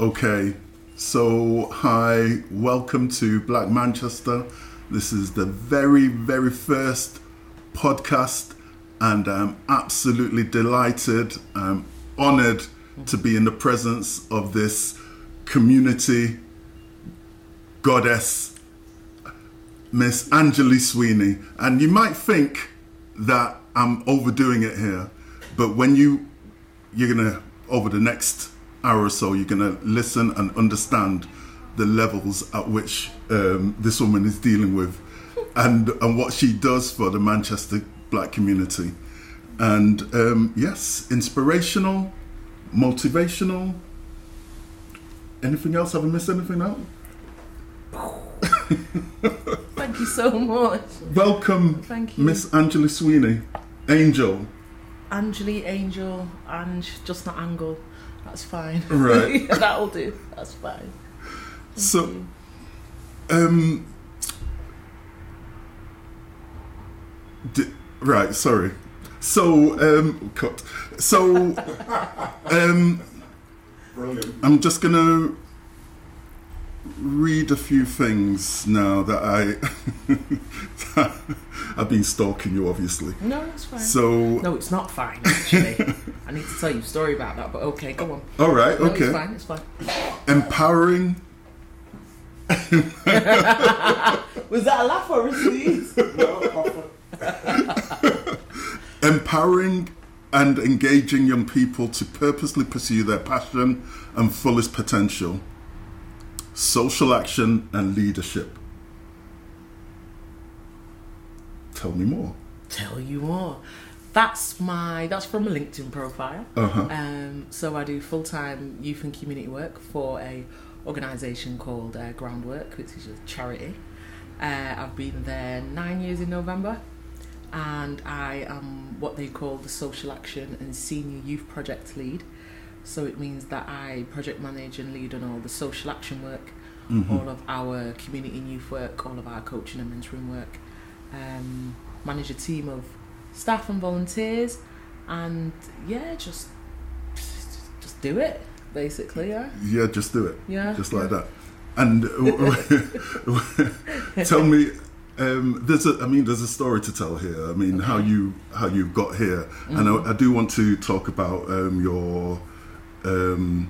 Okay, so hi, welcome to Black Manchester. This is the very, very first podcast, and I'm absolutely delighted. I'm honored to be in the presence of this community goddess, Miss Angela Sweeney. And you might think that I'm overdoing it here, but when you you're gonna over the next hour or so, you're gonna listen and understand the levels at which um, this woman is dealing with, and and what she does for the Manchester black community. And um, yes, inspirational, motivational. Anything else? Have I missed anything out? Thank you so much. Welcome, Thank you. Miss Angela Sweeney, Angel. Angeli, Angel, Ange, just not Angle. That's fine. Right. That'll do. That's fine. So, you. um, di- right, sorry. So, um, cut. So, um, Brilliant. I'm just gonna read a few things now that I I've been stalking you, obviously. No, it's fine. So, no, it's not fine, actually. I need to tell you a story about that, but okay, go on. all right, No, okay. It's fine, it's fine. Empowering Was that a laugh or a sneeze? empowering and engaging young people to purposely pursue their passion and fullest potential, social action and leadership. Tell me more. tell you more. That's my that's from a LinkedIn profile. Uh-huh. Um, so I do full time youth and community work for a organisation called uh, Groundwork, which is a charity. Uh, I've been there nine years in November, and I am what they call the social action and senior youth project lead. So it means that I project manage and lead on all the social action work, Mhm. all of our community and youth work, all of our coaching and mentoring work. Um, manage a team of staff and volunteers, and yeah, just just, do it basically. Yeah, Yeah, just do it. yeah, Just like that. And tell me, um, there's a, I mean, there's a story to tell here. I mean, how you how you got here, and Mhm. I, I do want to talk about um, your, um,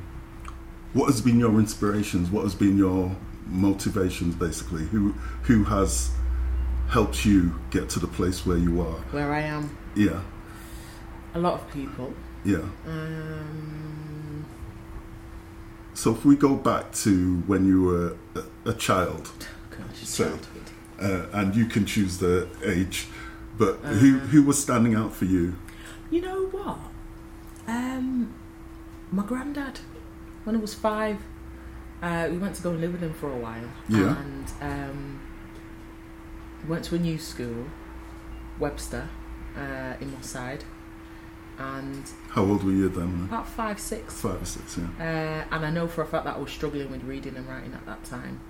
what has been your inspirations? What has been your motivations, basically? Who who has helped you get to the place where you are? Where I am, Yeah, a lot of people. yeah. Um, So if we go back to when you were a, a child, gosh, So- childhood. uh, and you can choose the age, but who Uh-huh. who was standing out for you? You know what? Um, my granddad, when I was five, uh, we went to go and live with him for a while. Yeah. And um, went to a new school, Webster, uh, in Moss Side. And How old were you then? about five, six. Five or six, yeah. Uh, and I know for a fact that I was struggling with reading and writing at that time.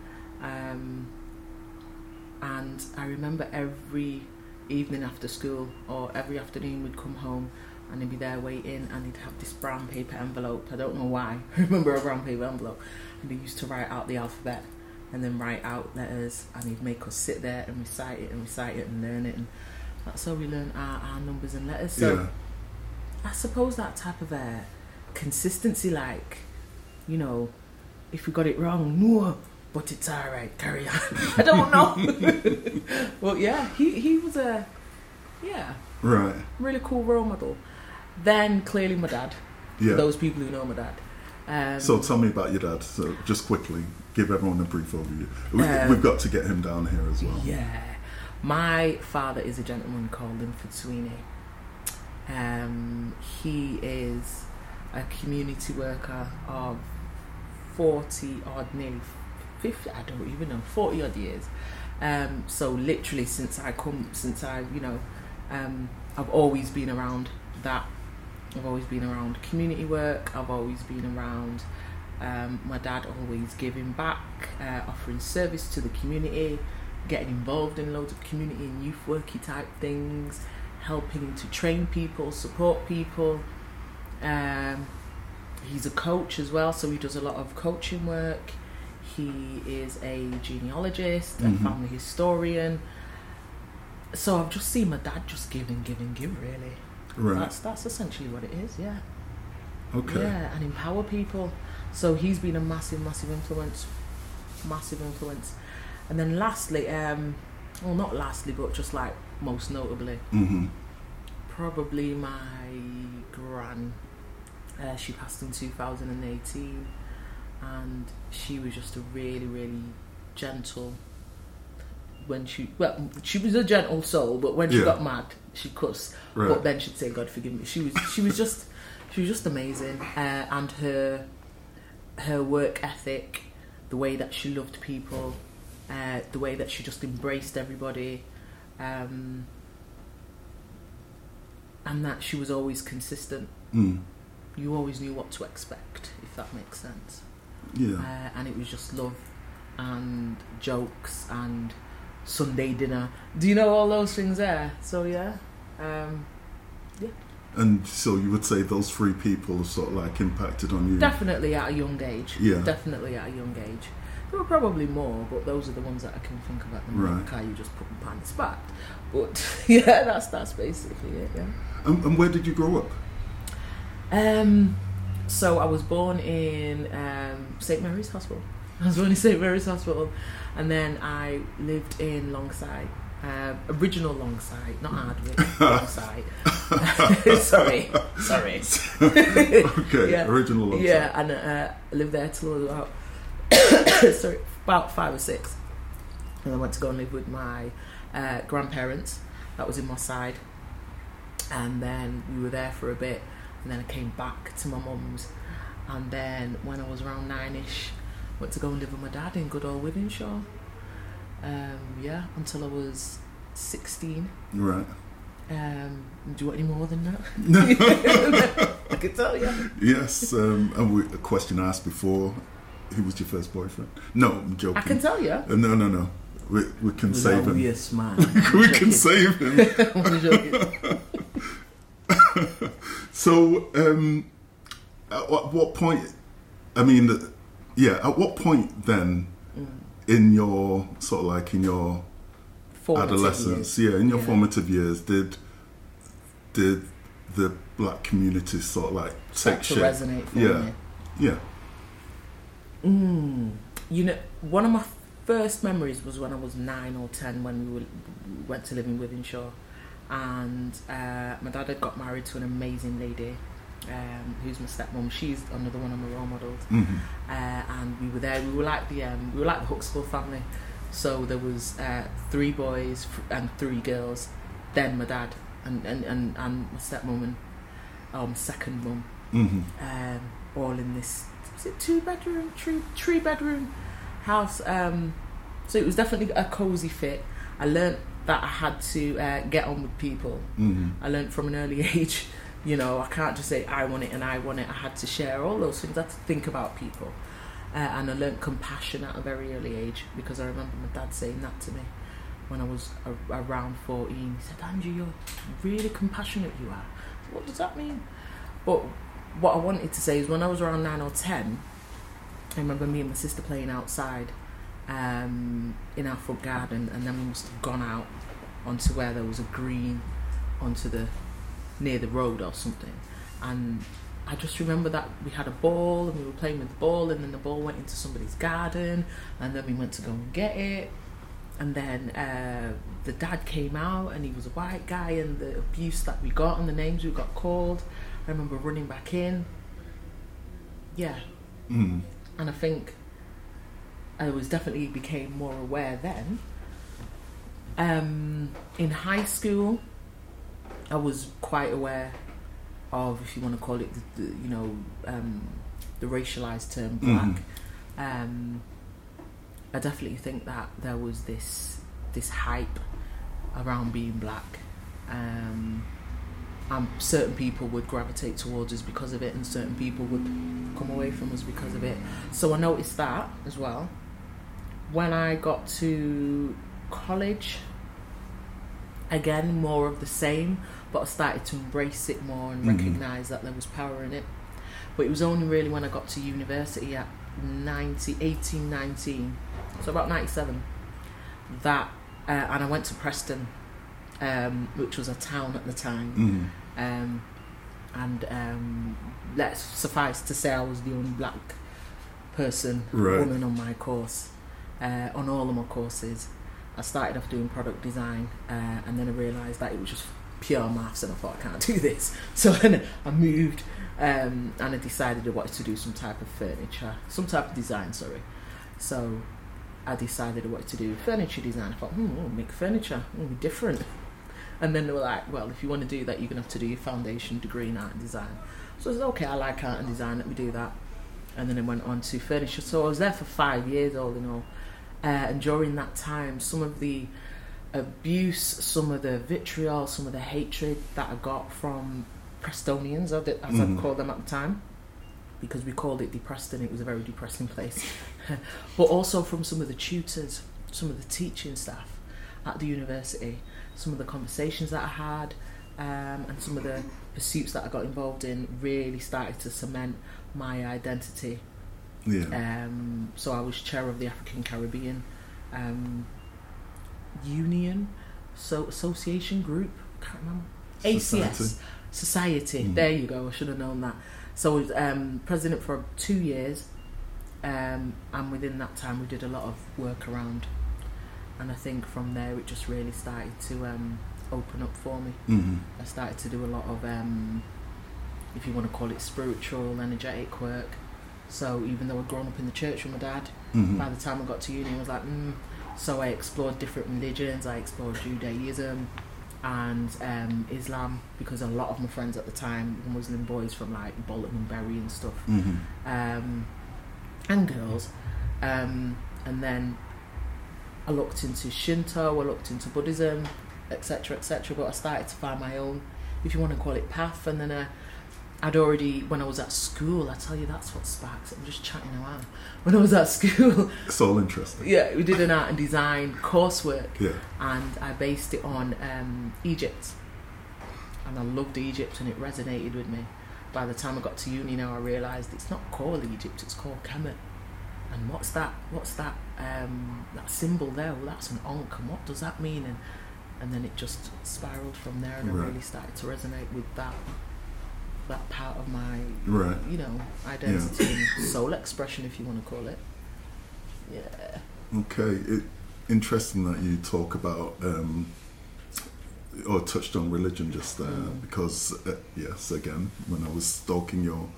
Um, and I remember every evening after school or every afternoon we'd come home and he'd be there waiting and he'd have this brown paper envelope. I don't know why. I remember a brown paper envelope. And he used to write out the alphabet and then write out letters and he'd make us sit there and recite it and recite it and learn it. And that's how we learn our, our numbers and letters. So yeah, I suppose that type of uh, consistency, like, you know, if we got it wrong, no, but it's all right, carry on. I don't know. well, yeah, he, he was a, yeah, right. really cool role model. Then clearly my dad, Yeah. those people who know my dad. Um, so tell me about your dad. So just quickly, give everyone a brief overview. We, Um, we've got to get him down here as well. Yeah. My father is a gentleman called Linford Sweeney. Um, he is a community worker of 40 odd, nearly 50, I don't even know, 40 odd years. Um, so literally since I come, since I, you know, um, I've always been around that. I've always been around community work. I've always been around um, my dad always giving back, uh, offering service to the community, getting involved in loads of community and youth worky type things, helping to train people, support people. Um, he's a coach as well, so he does a lot of coaching work. He is a genealogist, a Mhm. family historian. So I've just seen my dad just give and give and give. Really, Right. that's that's essentially what it is. Yeah. Okay. Yeah, and empower people. So he's been a massive, massive influence, massive influence. And then lastly, um, well, not lastly, but just like most notably, hmm probably my gran. Uh, she passed in 2018, and she was just a really, really gentle. When she well, she was a gentle soul, but when she Yeah. got mad, she cussed. Right. But then she'd say, "God forgive me." She was she was just she was just amazing, uh, and her her work ethic, the way that she loved people, uh, the way that she just embraced everybody, um, and that she was always consistent. Mm. You always knew what to expect, if that makes sense. Yeah. Uh, and it was just love and jokes and Sunday dinner. Do you know all those things there? So yeah. Um, yeah. And so you would say those three people have sort of like impacted on you. Definitely at a young age. Yeah. Definitely at a young age. There were probably more, but those are the ones that I can think of at the moment. Right. You just put on the spot. But yeah, that's that's basically it. Yeah. And, and where did you grow up? Um, so I was born in um, St Mary's Hospital. I was born in St Mary's Hospital, and then I lived in Longsight. Uh, original Longsight, not Ardwick. Longsight. sorry, sorry. Okay, Yeah. original love Yeah, and uh, I lived there till about sorry, about five or six. And I went to go and live with my uh, grandparents. That was in my side. And then we were there for a bit, and then I came back to my mum's. And then when I was around nine-ish, went to go and live with my dad in good old Wythenshawe. Um, yeah, until I was sixteen. Right. Um, do you want any more than that? No. I can tell you. Yes. Um, and we, a question I asked before: Who was your first boyfriend? No, I'm joking. I can tell you. Uh, no, no, no. We, we can was save him. obvious, man. we can save him. I'm joking. So, um, at what, what point? I mean, the- yeah. At what point then, Mm. in your sort of like in your Formative adolescence, years. yeah, in your Yeah. formative years, did did the black community sort of like Start take to shape? resonate for Yeah. me. Yeah. Mm. You know, one of my first memories was when I was nine or ten when we, were, we went to live in Wythenshawe, and uh, my dad had got married to an amazing lady. Um, who's my stepmom? She's another one of my role models. hmm uh, and we were there. We were like the um, we were like the Huxtable family. So there was uh, three boys and three girls. Then my dad and and, and, and my stepmom and um, second mum, hmm um, all in this was it two bedroom, three three bedroom house. Um, so it was definitely a cozy fit. I learnt that I had to uh, get on with people. hmm I learnt from an early age, you know, I can't just say I want it and I want it. I had to share all those things. I had to think about people. Uh, and I learnt compassion at a very early age because I remember my dad saying that to me when I was a- around 14. He said, Andrew, you're really compassionate, you are. What does that mean? But what I wanted to say is when I was around 9 or 10, I remember me and my sister playing outside um, in our front garden and then we must have gone out onto where there was a green onto the near the road or something. And I just remember that we had a ball and we were playing with the ball and then the ball went into somebody's garden and then we went to go and get it. And then uh, the dad came out and he was a white guy and the abuse that we got and the names we got called I remember running back in. Yeah. Hmm. And I think I was definitely became more aware then. Um, in high school, I was quite aware of, if you want to call it, the, the, you know, um, the racialized term black. Um, I definitely think that there was this this hype around being black. Um, and certain people would gravitate towards us because of it, and certain people would come away from us because of it. So I noticed that as well. When I got to college, again, more of the same, but I started to embrace it more and Mhm. recognize that there was power in it. But it was only really when I got to university at 90, 18, 19, so about 97, that, uh, and I went to Preston, um, which was a town at the time. Mm. Um, and um, let's suffice to say I was the only black person, Right. woman on my course, uh, on all of my courses. I started off doing product design, uh, and then I realised that it was just pure maths, and I thought I can't do this. So then I moved, um, and I decided I wanted to do some type of furniture, some type of design. Sorry. So I decided I wanted to do furniture design. I thought, hmm, we'll make furniture, it'll be different. And then they were like, well, if you want to do that, you're to have to do your foundation degree in art and design. So I said, okay, I like art and design, let me do that. And then I went on to furniture. So I was there for five years, all in all. Uh, and during that time, some of the abuse, some of the vitriol, some of the hatred that I got from Prestonians, as I- as Mhm. I'd call them at the time, because we called it depressed and it was a very depressing place. but also from some of the tutors, some of the teaching staff at the university, some of the conversations that I had, um, and some of the pursuits that I got involved in really started to cement my identity. Yeah. Um, so I was chair of the African Caribbean um, Union, so Association Group. Can't remember. ACS Society. Society. Mm. There you go. I should have known that. So I was um, president for two years, um, and within that time we did a lot of work around. And I think from there it just really started to um, open up for me. hmm I started to do a lot of, um, if you want to call it spiritual, energetic work. So even though I'd grown up in the church with my dad, hmm by the time I got to uni, I was like, mm. so I explored different religions. I explored Judaism and um, Islam because a lot of my friends at the time were Muslim boys from like Bolton and Bury and stuff, hmm um, and girls. Um, and then I looked into Shinto, I looked into Buddhism, etc., etc. But I started to find my own, if you want to call it, path. And then I, I'd already, when I was at school, I tell you that's what sparks it. I'm just chatting around. When I was at school, It's all interesting. yeah, we did an art and design coursework, Yeah. and I based it on um, Egypt. And I loved Egypt, and it resonated with me. By the time I got to uni, now I realised it's not called Egypt; it's called Kemet. And what's that? What's that? Um, that symbol there? Well, that's an ankh. And what does that mean? And and then it just spiraled from there, and I really started to resonate with that that part of my Right. you know identity and soul expression, if you want to call it. Yeah. Okay. It, interesting that you talk about um, or touched on religion just there Mm. because uh, yes, again, when I was stalking your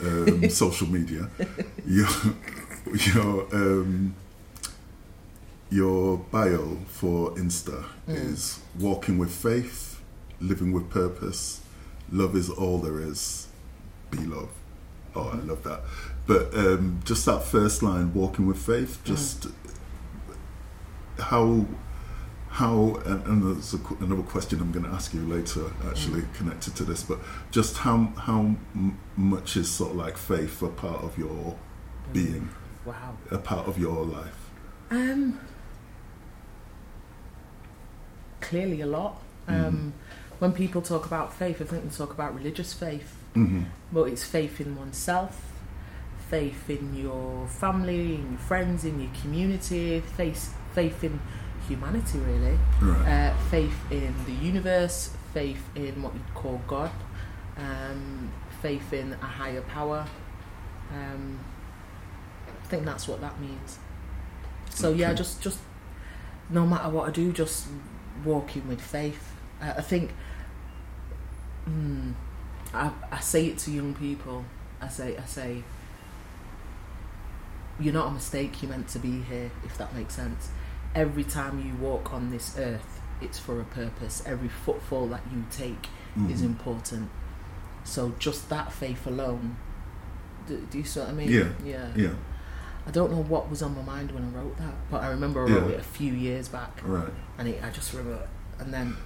um, social media, your your um, your bio for Insta Mm. is walking with faith, living with purpose, love is all there is, be love. Oh, I love that. But um, just that first line, walking with faith, just how how and, and there's a, another question I'm going to ask you later, actually connected to this. But just how how m- much is sort of like faith a part of your being, Wow. a part of your life? Um, clearly a lot. Um, When people talk about faith, I think they talk about religious faith, hmm but it's faith in oneself, faith in your family, in your friends, in your community, faith, faith in humanity, really, Right. uh, faith in the universe, faith in what you'd call God, um, faith in a higher power. Um, I think that's what that means. So yeah, just just no matter what I do, just walking with faith. Uh, I think mm, I, I say it to young people. I say I say you're not a mistake. You're meant to be here. If that makes sense. Every time you walk on this earth, it's for a purpose. Every footfall that you take is Mhm. important. So just that faith alone. Do, do you see what I mean? Yeah. Yeah. Yeah. I don't know what was on my mind when I wrote that, but I remember I wrote Yeah. it a few years back, Right. and it, I just remember, and then,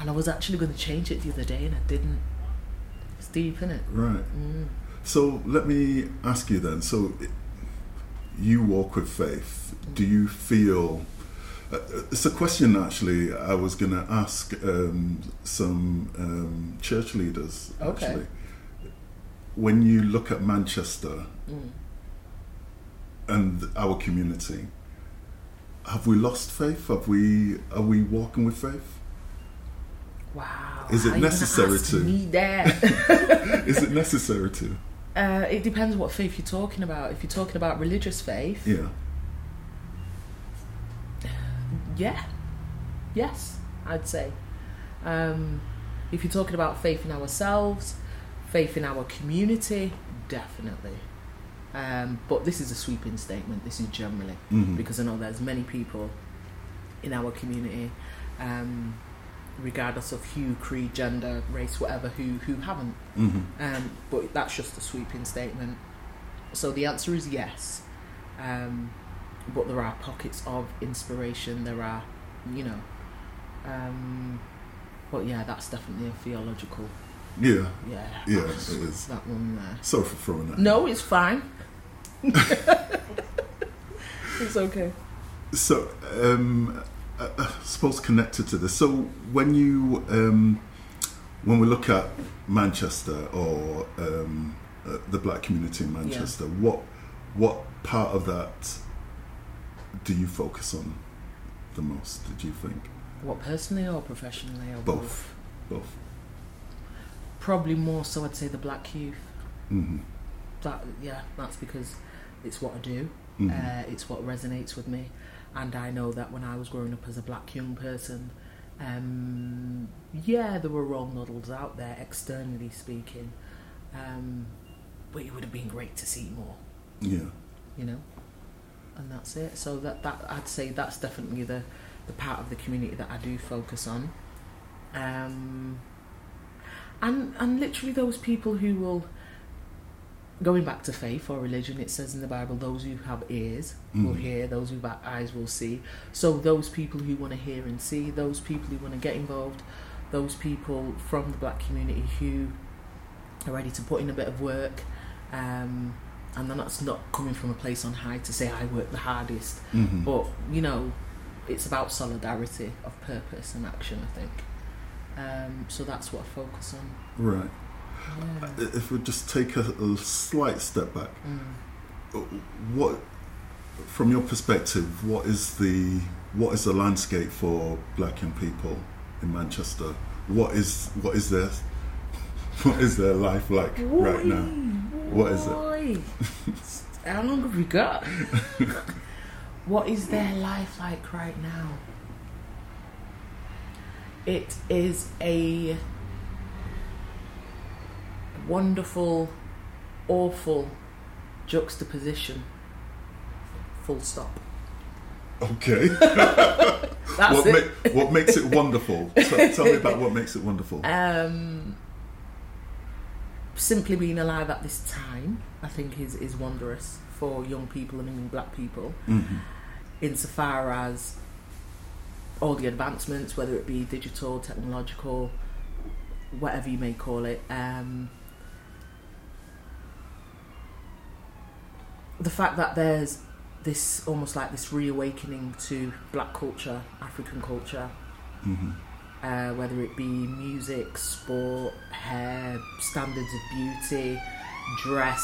and I was actually going to change it the other day, and I didn't. It's deep, isn't it? Right. Mm. So let me ask you then. So you walk with faith. Do you feel? Uh, it's a question actually. I was going to ask um, some um, church leaders. Okay. Actually, when you look at Manchester Mm. and our community, have we lost faith? Have we are we walking with faith? Wow. Is it necessary to? Me that. Is it necessary to? uh, it depends what faith you're talking about. If you're talking about religious faith, Yeah. yeah, yes, I'd say. Um, if you're talking about faith in ourselves, faith in our community, definitely. Um, but this is a sweeping statement. This is generally Mhm. because I know there's many people in our community, um, regardless of hue, creed, gender, race, whatever, who who haven't. Mhm. Um, but that's just a sweeping statement. So the answer is yes. Um, but there are pockets of inspiration. There are, you know. Um, but yeah, that's definitely a theological. Yeah. Yeah. Yeah, that's- it is. That one there. Sorry for throwing that. No, it's fine. it's okay. So, um, I, I suppose connected to this. So, when you um, when we look at Manchester or um, uh, the black community in Manchester, what what part of that do you focus on the most? Did you think What personally or professionally or Both. both? Probably more so. I'd say the black youth. hmm That yeah, that's because it's what I do. hmm Uh, it's what resonates with me, and I know that when I was growing up as a black young person, um, yeah, there were role models out there, externally speaking, um, but it would have been great to see more, yeah. you know, and that's it. So that that I'd say that's definitely the the part of the community that I do focus on, um, and and literally those people who will. Going back to faith or religion, it says in the Bible, those who have ears will Mhm. hear, those who eyes will see. So, those people who want to hear and see, those people who want to get involved, those people from the black community who are ready to put in a bit of work, um, and then that's not coming from a place on high to say I work the hardest, hmm but you know, it's about solidarity of purpose and action, I think. Um, so, that's what I focus on. Right. Yeah. If we just take a, a slight step back, Mm. what from your perspective what is the what is the landscape for black young people in manchester what is what is their what is their life like right now What is it? it? How long have we got? what is their life like right now? It is a wonderful, awful juxtaposition. Full stop. okay. That's what, ma- what makes it wonderful? Tell, tell me about what makes it wonderful. Um, simply being alive at this time, I think, is, is wondrous for young people and young black people, hmm insofar as all the advancements, whether it be digital, technological, whatever you may call it. Um, the fact that there's this almost like this reawakening to black culture, African culture, hmm uh, whether it be music, sport, hair, standards of beauty, dress,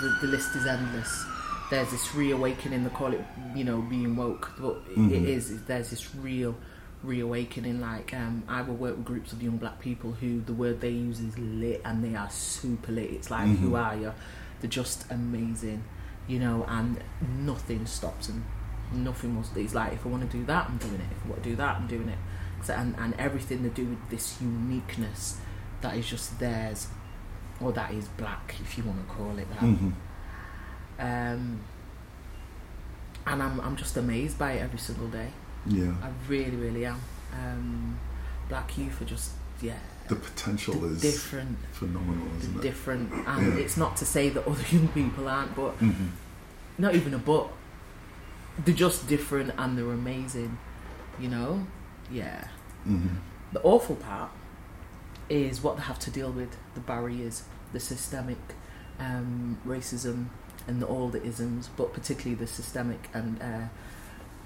the, the list is endless. There's this reawakening, they call it, you know, being woke, but it- Mhm. it is, there's this real reawakening. Like, um, I will work with groups of young black people who the word they use is lit and they are super lit. It's like, who Mhm. are you? They're just amazing, you know, and nothing stops them. Nothing was, it's like, if I want to do that, I'm doing it. If I want to do that, I'm doing it so, and, and everything to do with this uniqueness that is just theirs, or that is black, if you want to call it that. hmm Um, and I'm, I'm just amazed by it every single day. yeah I really, really am. Um, black youth are just, yeah, the potential is different, phenomenal isn't it different. And Yeah. it's not to say that other young people aren't, but hmm not even a but. They're just different and they're amazing, you know? Yeah. hmm The awful part is what they have to deal with the barriers, the systemic um, racism, and the, all the isms, but particularly the systemic and uh,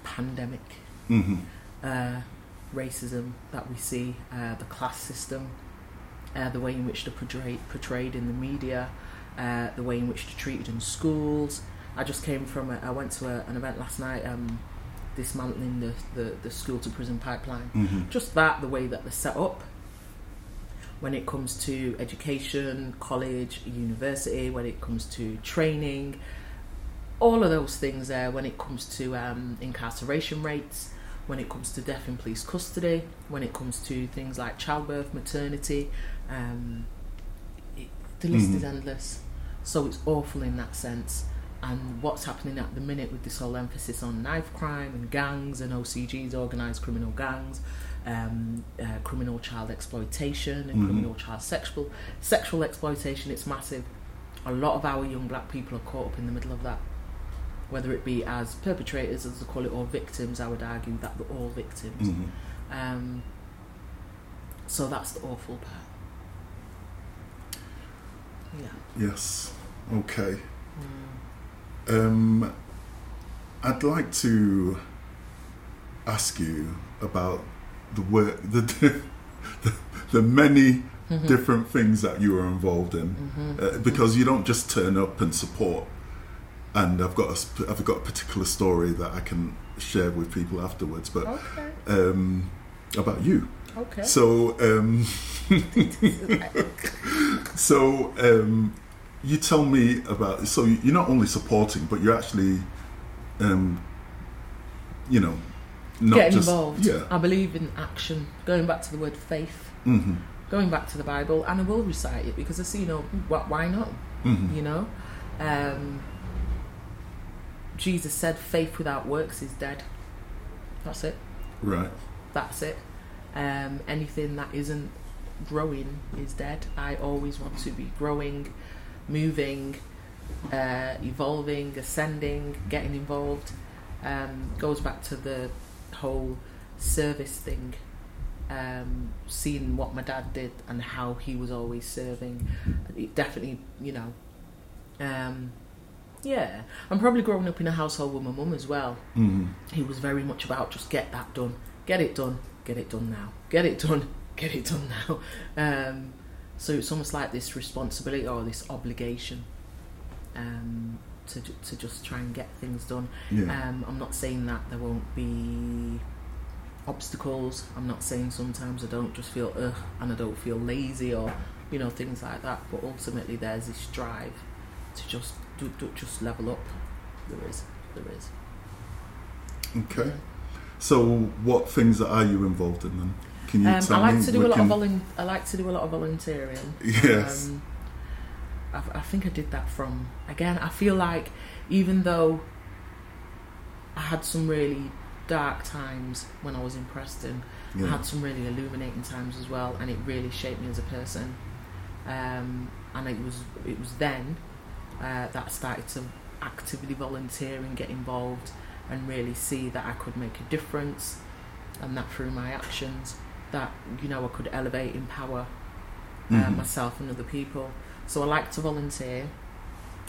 pandemic hmm uh, racism that we see, uh, the class system, uh, the way in which they're portrayed, portrayed in the media, uh, the way in which they're treated in schools. I just came from, a, I went to a, an event last night um, dismantling the, the, the school to prison pipeline. Mhm. Just that, the way that they're set up when it comes to education, college, university, when it comes to training, all of those things there, when it comes to um, incarceration rates, when it comes to death in police custody, when it comes to things like childbirth, maternity, um, it, the list is Mhm. endless. So it's awful in that sense. And what's happening at the minute with this whole emphasis on knife crime and gangs and OCGs, organised criminal gangs, um, uh, criminal child exploitation and Mhm. criminal child sexual sexual exploitation, it's massive. A lot of our young black people are caught up in the middle of that. Whether it be as perpetrators, as they call it, or victims, I would argue that they're all victims. Mhm. Um, so that's the awful part. Yeah. Yes. Okay. Mm. Um, I'd like to ask you about the work, the the, the many Mhm. different things that you are involved in, Mhm. uh, because you don't just turn up and support. And I've got a I've got a particular story that I can share with people afterwards, but Okay. um, about you. Okay. So, um, so um, you tell me about. So you're not only supporting, but you're actually, um, you know, not Getting just involved. yeah. I believe in action. Going back to the word faith, Mm-hmm. going back to the Bible, and I will recite it because I see, you know, wh- why not? Mm-hmm. You know, um, Jesus said, "Faith without works is dead." That's it. Right. That's it. Um, anything that isn't growing is dead. I always want to be growing, moving, uh, evolving, ascending, getting involved. Um, goes back to the whole service thing. Um, seeing what my dad did and how he was always serving, it definitely, you know, um, yeah. I'm probably growing up in a household with my mum as well hmm he was very much about just get that done, get it done, get it done now, get it done, get it done now. Um, so it's almost like this responsibility or this obligation um, to to just try and get things done. Yeah. Um, I'm not saying that there won't be obstacles. I'm not saying sometimes I don't just feel ugh and I don't feel lazy or you know things like that. But ultimately, there's this drive to just do, do, just level up. There is, there is. okay. So what things are you involved in then? Can you Um, tell I like me? to do We a lot can- of volun- I like to do a lot of volunteering. Yes. Um, I, I think I did that from again. I feel like even though I had some really dark times when I was in Preston, I had some really illuminating times as well, and it really shaped me as a person. Um, and it was it was then uh, that I started to actively volunteer and get involved, and really see that I could make a difference, and that through my actions, that you know I could elevate, empower uh, Mhm. myself and other people. So I like to volunteer,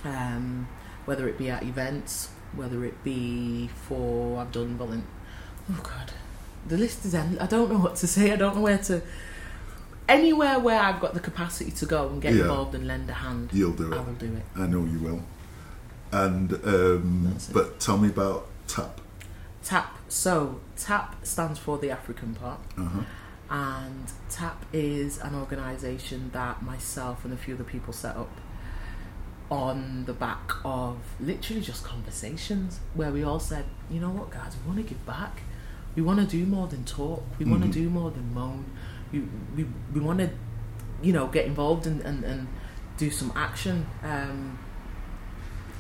um, whether it be at events, whether it be for I've done volun. Oh God, the list is end. I don't know what to say. I don't know where to. Anywhere where I've got the capacity to go and get Yeah. involved and lend a hand, You'll do I it. will do it. I know you will. And um, but tell me about TAP. TAP. So TAP stands for the African part. Uh-huh. and TAP is an organisation that myself and a few other people set up on the back of literally just conversations where we all said, you know what, guys, we want to give back. We want to do more than talk. We want to do more than moan. We we, we want to, you know, get involved and, and, and do some action. Um,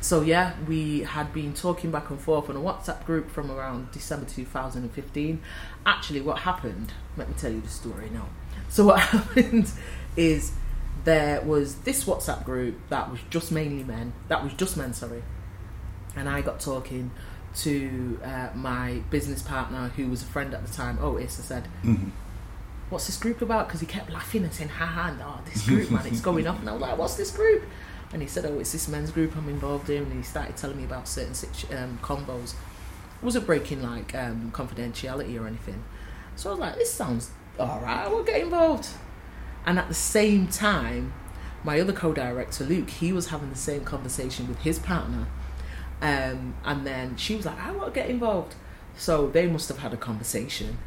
so yeah, we had been talking back and forth on a WhatsApp group from around December 2015. Actually, what happened? Let me tell you the story now. So what happened is there was this WhatsApp group that was just mainly men. That was just men, sorry. And I got talking to uh, my business partner, who was a friend at the time, Otis. I said, hmm what's this group about? Because he kept laughing and saying, ha ha, no, this group, man, it's going off. And I was like, what's this group? And he said, oh, it's this men's group I'm involved in. And he started telling me about certain um, combos. It wasn't breaking like um, confidentiality or anything. So I was like, this sounds all right, we'll get involved. And at the same time, my other co-director Luke, he was having the same conversation with his partner, um, and then she was like, "I want to get involved." So they must have had a conversation,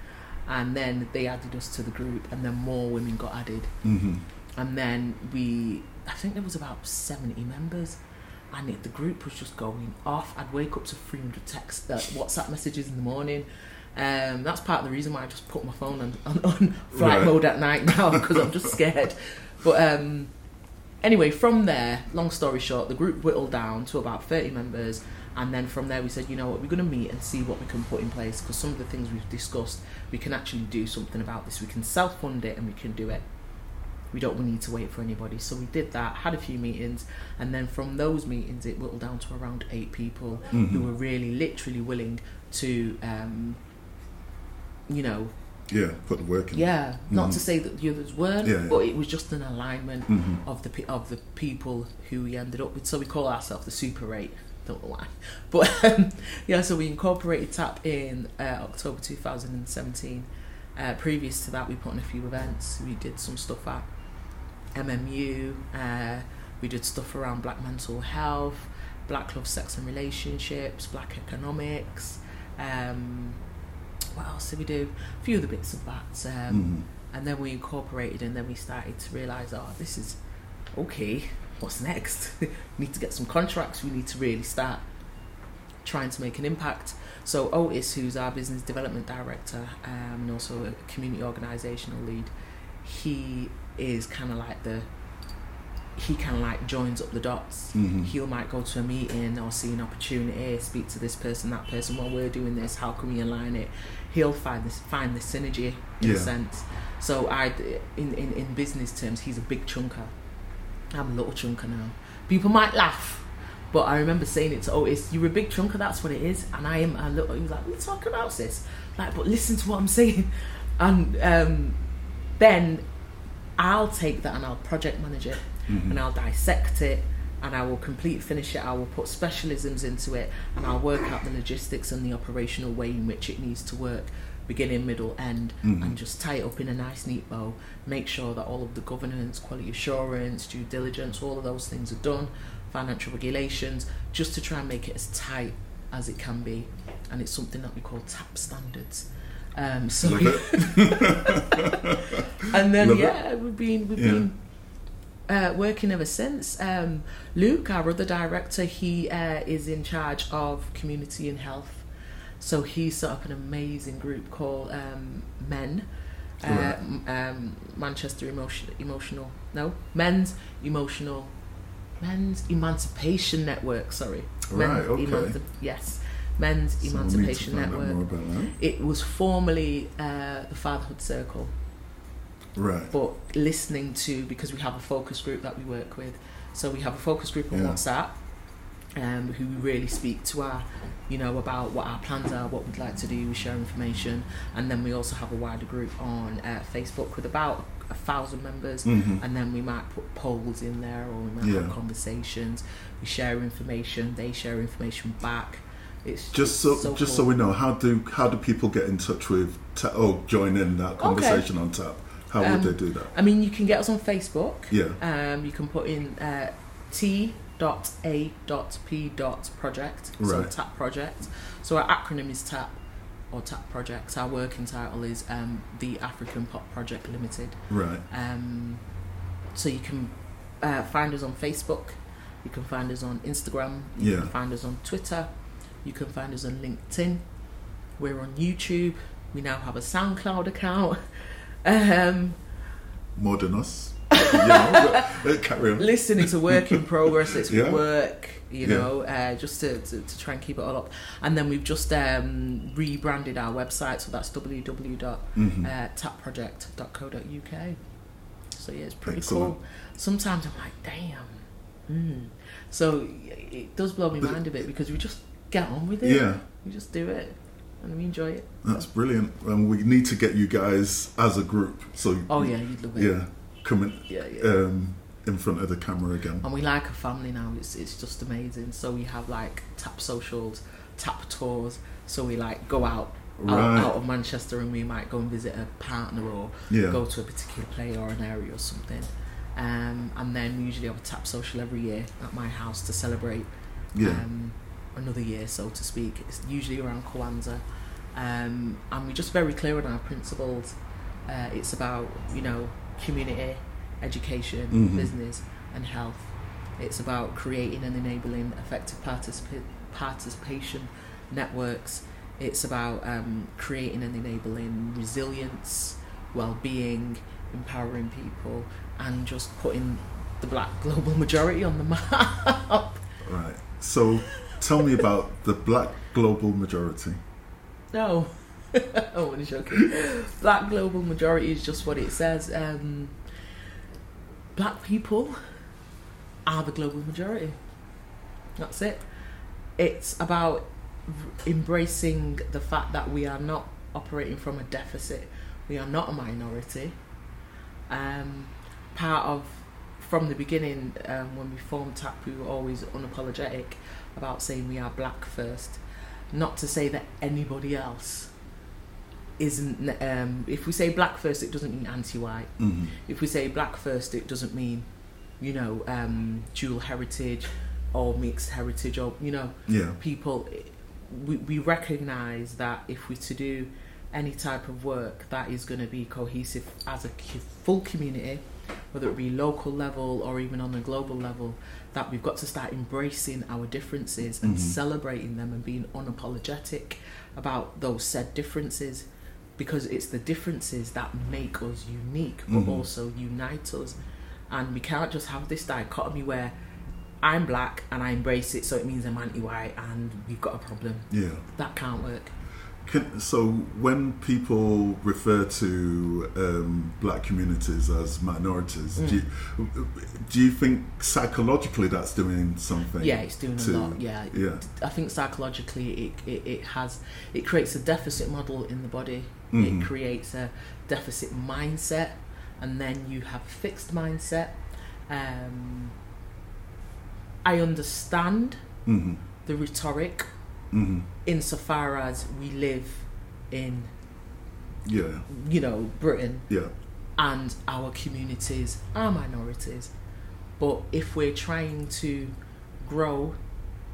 and then they added us to the group, and then more women got added, hmm and then we, I think there was about seventy members. And it, the group was just going off. I'd wake up to 300 text, uh, WhatsApp messages in the morning. Um, that's part of the reason why I just put my phone on, on, on flight Right. mode at night now because I'm just scared. But um, anyway, from there, long story short, the group whittled down to about 30 members. And then from there, we said, you know what, we're going to meet and see what we can put in place because some of the things we've discussed, we can actually do something about this. We can self fund it and we can do it. We don't need to wait for anybody. So we did that, had a few meetings, and then from those meetings, it whittled down to around eight people who Mhm. were really, literally willing to, um, you know, Yeah, put the work in. yeah, not Mhm. to say that the others weren't, Yeah, yeah. but it was just an alignment hmm of the of the people who we ended up with. So we call ourselves the Super Eight. Don't know why, but um, yeah. So we incorporated TAP in uh, October 2017. Uh, previous to that, we put on a few events. We did some stuff at MMU. Uh, we did stuff around Black mental health, Black love, sex and relationships, Black economics. Um, what else did we do? A few other bits of that. Um, hmm and then we incorporated and then we started to realize oh this is okay what's next we need to get some contracts we need to really start trying to make an impact so otis who's our business development director um, and also a community organizational lead he is kind of like the he kind of like joins up the dots hmm he might go to a meeting or see an opportunity, speak to this person, that person. While we're doing this, how can we align it? He'll find this, find the synergy in Yeah. a sense. So I, in, in in business terms, he's a big chunker. I'm a little chunker now. People might laugh, but I remember saying it to Otis. You're a big chunker. That's what it is. And I am a little. He was like, "What are you talking about, sis?" Like, but listen to what I'm saying. And um, then I'll take that and I'll project manage it hmm and I'll dissect it and I will complete finish it. I will put specialisms into it and I'll work out the logistics and the operational way in which it needs to work, beginning, middle, end, Mhm. and just tie it up in a nice neat bow. Make sure that all of the governance, quality assurance, due diligence, all of those things are done, financial regulations, just to try and make it as tight as it can be. And it's something that we call TAP standards. Um, so and then Love it. yeah, we've been we've Yeah. been uh, working ever since. Um, Luke, our other director, he uh, is in charge of community and health. So he set up an amazing group called um, Men. Uh, Right. um, Manchester Emotion, Emotional, no, Men's Emotional, Men's Emancipation Network. Sorry, Right, Men's okay. yes, Men's So Emancipation Network. more about that. It was formerly uh, the Fatherhood Circle Right. but listening to because we have a focus group that we work with so we have a focus group on Yeah. whatsapp um, who really speak to our you know about what our plans are what we'd like to do we share information and then we also have a wider group on uh, facebook with about a thousand members hmm and then we might put polls in there or we might Yeah. have conversations we share information they share information back it's Just so, so just cool. so we know, how do how do people get in touch with ta- oh join in that conversation on tap? How would Um, they do that? i mean you can get us on facebook Yeah. Um, you can put in uh, T.A.P. project, so Right. TAP project. So our acronym is TAP or TAP project. Our working title is um, the African Pop Project Limited. Right. Um, so you can uh, find us on Facebook, you can find us on Instagram, you Yeah. can find us on Twitter, you can find us on LinkedIn. We're on YouTube. We now have a SoundCloud account. Um, More than us. You know, but, uh, carry on. listen, it's a work in progress. It's Yeah. work, you Yeah. know, uh, just to, to, to try and keep it all up. And then we've just um, rebranded our website, so that's www.tapproject.co.uk. So yeah, it's pretty Excellent. cool. Sometimes I'm like, damn. Mm. So it does blow my mind a bit because we just get on with it. Yeah, We just do it, and we enjoy it. that's brilliant. And we need to get you guys as a group. So Oh yeah, you'd love it. yeah, coming yeah, yeah. um, in front of the camera again. and we like a family now. It's it's just amazing. So we have like tap socials, tap tours. So we like go out out, out of Manchester and we might go and visit a partner or Yeah. go to a particular play or an area or something. Um, and then we usually have a tap social every year at my house to celebrate Yeah. um, another year, so to speak. It's usually around Kwanzaa. Um, and we're just very clear on our principles. Uh, it's about, you know, community, education, Mhm. business, and health. It's about creating and enabling effective participa- participation networks. It's about um, creating and enabling resilience, well-being, empowering people, and just putting the black global majority on the map. Right. So tell me about the black global majority. No. I'm joking. Black global majority is just what it says. Um, black people are the global majority. That's it. It's about embracing the fact that we are not operating from a deficit. We are not a minority. Um, part of from the beginning, um, when we formed TAP, we were always unapologetic about saying we are black first. Not to say that anybody else isn't. Um, if we say black first, it doesn't mean anti-white. hmm If we say black first, it doesn't mean, you know, um, dual heritage or mixed heritage or you know Yeah. people we, we recognize that if we're to do any type of work that is going to be cohesive as a full community whether it be local level or even on a global level that we've got to start embracing our differences and Mhm. celebrating them and being unapologetic about those said differences because it's the differences that make us unique but Mhm. also unite us and we can't just have this dichotomy where I'm black and I embrace it, so it means I'm anti-white and we've got a problem. Yeah. That can't work. Can, so when people refer to um, black communities as minorities, Mm. do, you, do you think psychologically that's doing something? Yeah, it's doing to- a lot. Yeah. Yeah. I think psychologically it, it, it has it creates a deficit model in the body. Mhm. It creates a deficit mindset, and then you have a fixed mindset. Um, I understand hmm the rhetoric hmm insofar as we live in Yeah. you know Britain Yeah. and our communities are minorities. But if we're trying to grow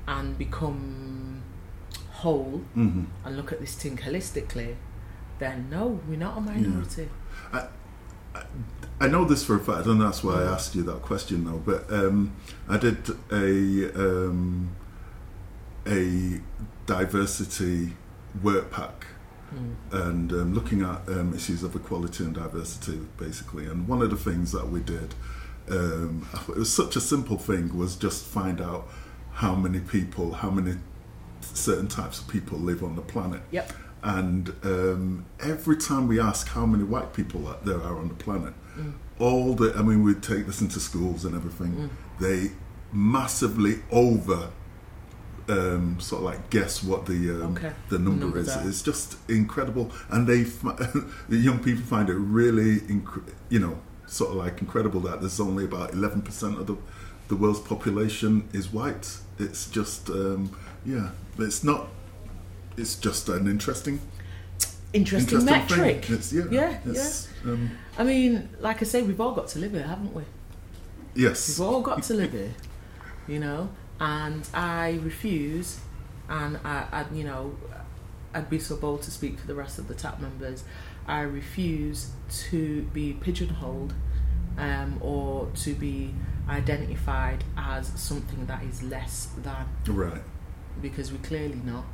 and become whole hmm and look at this thing holistically, then no, we're not a minority. I I know this for a fact, and that's why I asked you that question, though. But um, I did a um, a diversity work pack, Mm. and um, looking at um, issues of equality and diversity, basically. And one of the things that we did, um, it was such a simple thing, was just find out how many people, how many certain types of people live on the planet. Yep. And um, every time we ask how many white people there are on the planet, Mm. all the, I mean, we take this into schools and everything, Mm. they massively over um, sort of like guess what the um, Okay. the number Numbers is. are. It's just incredible, and they the young people find it really, you know, sort of like incredible that there's only about eleven percent of the the world's population is white. It's just um, yeah, it's not. It's just an interesting, Interesting, interesting metric. It's, yeah, Yeah, it's, Um, I mean, like I say, we've all got to live here, haven't we? yes. We've all got to live here, you know. And I refuse, and I, I, you know, I'd be so bold to speak for the rest of the tap members. I refuse to be pigeonholed, um, or to be identified as something that is less than, Right. because we're clearly not.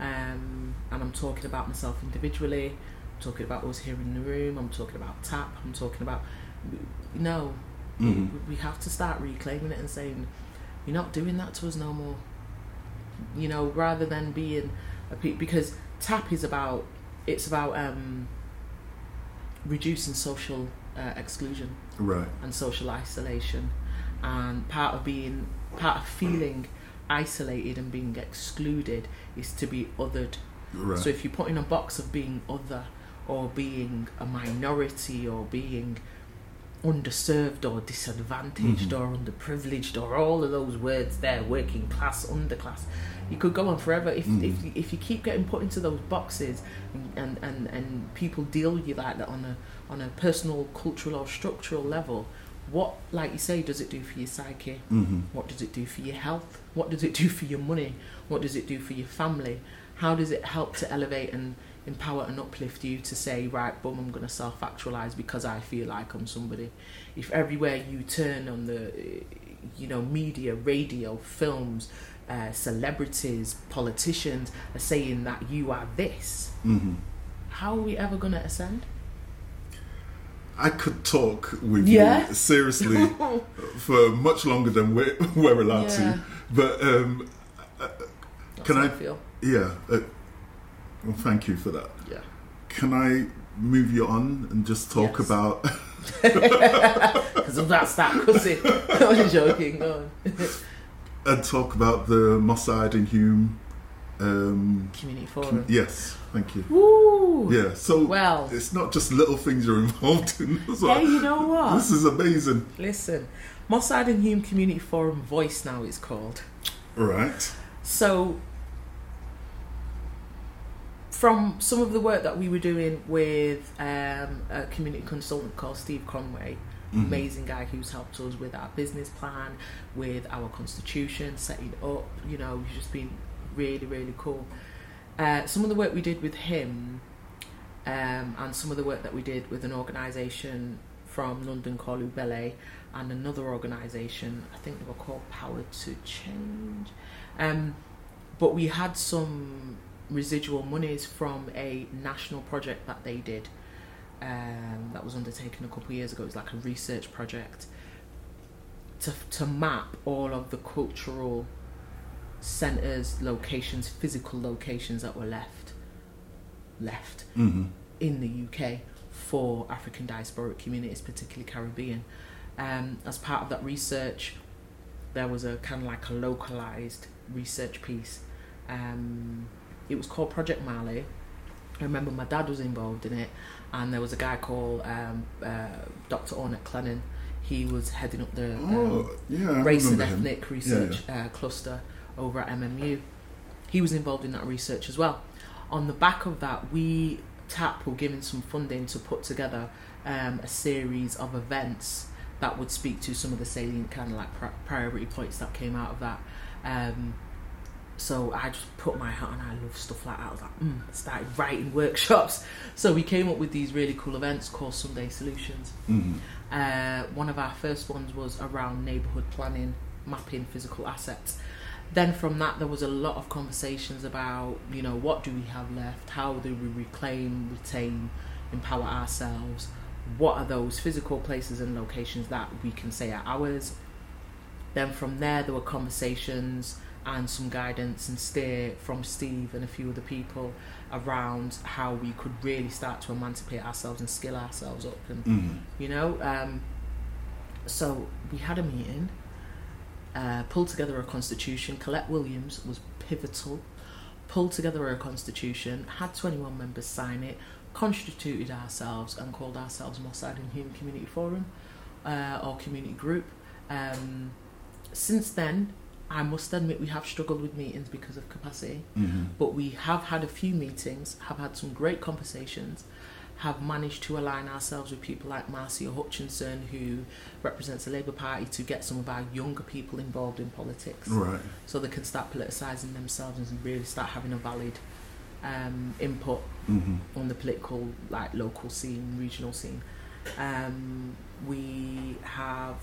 Um, and I'm talking about myself individually. I'm talking about us here in the room. I'm talking about tap. I'm talking about no. Mhm. We, we have to start reclaiming it and saying, "You're not doing that to us no more." You know, rather than being a pe- because tap is about it's about um, reducing social uh, exclusion Right. and social isolation, and part of being part of feeling isolated and being excluded is to be othered. Right. So if you put in a box of being other or being a minority or being underserved or disadvantaged Mhm. or underprivileged or all of those words there, working class, underclass, you could go on forever. If, Mhm. if, if you keep getting put into those boxes and, and, and, people deal with you like that on a, on a personal, cultural or structural level, what, like you say, does it do for your psyche? hmm What does it do for your health? What does it do for your money? What does it do for your family? How does it help to elevate and empower and uplift you to say, right, boom, I'm going to self actualize because I feel like I'm somebody? If everywhere you turn on the, eh, you know, media, radio, films, uh, celebrities, politicians are saying that you are this, hmm how are we ever going to ascend? I could talk with Yeah. you seriously for much longer than we're, we're allowed Yeah. to. But um, Can I- feel? yeah, uh, well, thank you for that. Yeah. Can I move you on and just talk Yes. about? Because that's that pussy. I'm joking. On. and talk about the Moss Side and Hulme. Um, Community forum. yes, thank you. Woo! Yeah, so Well. it's not just little things you're involved in. as well. Hey, you know what? This is amazing. Listen, Moss Side and Hulme Community Forum Voice now it's called. Right. So, from some of the work that we were doing with um, a community consultant called Steve Conway, Mhm. amazing guy who's helped us with our business plan, with our constitution, setting up. You know, he's just been really, really cool. Uh, some of the work we did with him, um, and some of the work that we did with an organisation from London called Ubele, and another organisation, I think they were called Power to Change. Um, but we had some residual monies from a national project that they did um, that was undertaken a couple of years ago. It was like a research project to, to map all of the cultural centres, locations, physical locations that were left left hmm in the UK for African diasporic communities, particularly Caribbean. Um, as part of that research, there was a kind of like a localized research piece. Um, it was called Project Mali. I remember my dad was involved in it, and there was a guy called um, uh, Dr. Ornette Clennon. He was heading up the um, Oh, yeah, race and remember him. ethnic research Uh, cluster over at MMU. He was involved in that research as well. On the back of that, we TAP were given some funding to put together um, a series of events that would speak to some of the salient kind of like pri- priority points that came out of that. Um, so I just put my hat on. I love stuff like that. I was like, mm, started writing workshops. So we came up with these really cool events called Sunday Solutions. Mhm. Uh, one of our first ones was around neighbourhood planning, mapping physical assets. Then from that, there was a lot of conversations about, you know, what do we have left? How do we reclaim, retain, empower ourselves? What are those physical places and locations that we can say are ours? Then from there, there were conversations and some guidance and steer from Steve and a few other people around how we could really start to emancipate ourselves and skill ourselves up and Mhm. you know um, so we had a meeting uh, pulled together a constitution colette williams was pivotal pulled together a constitution had 21 members sign it constituted ourselves and called ourselves moss side and hulme community forum uh, or community group um, since then i must admit we have struggled with meetings because of capacity Mhm. but we have had a few meetings, have had some great conversations, have managed to align ourselves with people like Marcia Hutchinson, who represents the Labour Party, to get some of our younger people involved in politics Right. so they can start politicising themselves and really start having a valid um, input hmm on the political, like local scene, regional scene. Um, we have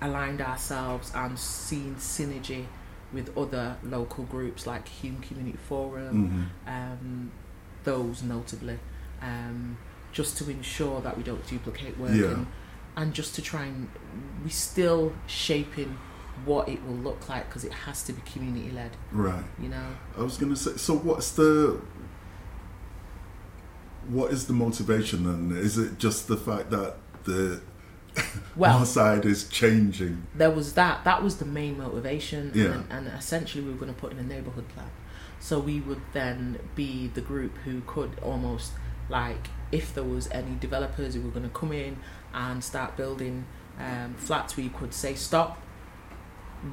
aligned ourselves and seen synergy with other local groups like Hulme Community Forum, hmm um, those notably, um, just to ensure that we don't duplicate work Yeah. and, and just to try and we still shaping what it will look like because it has to be community led, Right. you know. I was going to say. So, what's the what is the motivation, and is it just the fact that the Well, side is changing? there was that that was the main motivation Yeah. and, and essentially we were going to put in a neighborhood plan so we would then be the group who could almost like if there was any developers who were going to come in and start building um, flats we could say stop